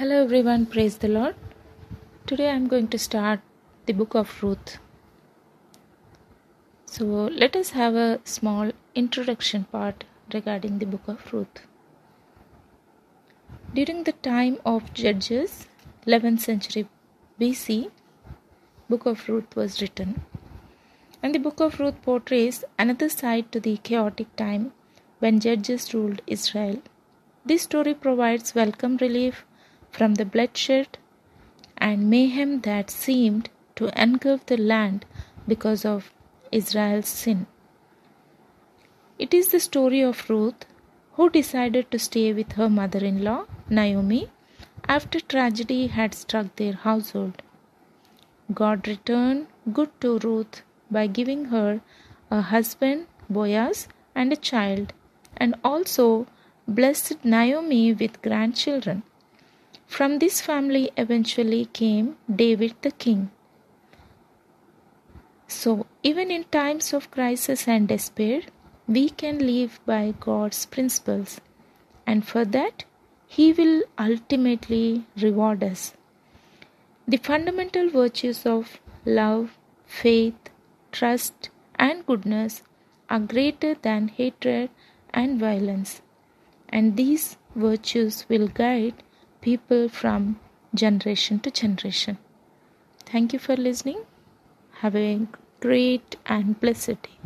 Hello everyone, praise the Lord. Today I'm going to start the book of Ruth. So let us have a small introduction part regarding the book of Ruth. During the time of Judges, 11th century BC, book of Ruth was written. And the book of Ruth portrays another side to the chaotic time when judges ruled Israel. This story provides welcome relief from the bloodshed and mayhem that seemed to engulf the land because of Israel's sin. It is the story of Ruth, who decided to stay with her mother in law, Naomi, after tragedy had struck their household. God returned good to Ruth by giving her a husband, Boaz, and a child, and also blessed Naomi with grandchildren. From this family eventually came David the king. So, even in times of crisis and despair, we can live by God's principles, and for that, He will ultimately reward us. The fundamental virtues of love, faith, trust, and goodness are greater than hatred and violence, and these virtues will guide people from generation to generation. Thank you for listening. Have a great and blessed day.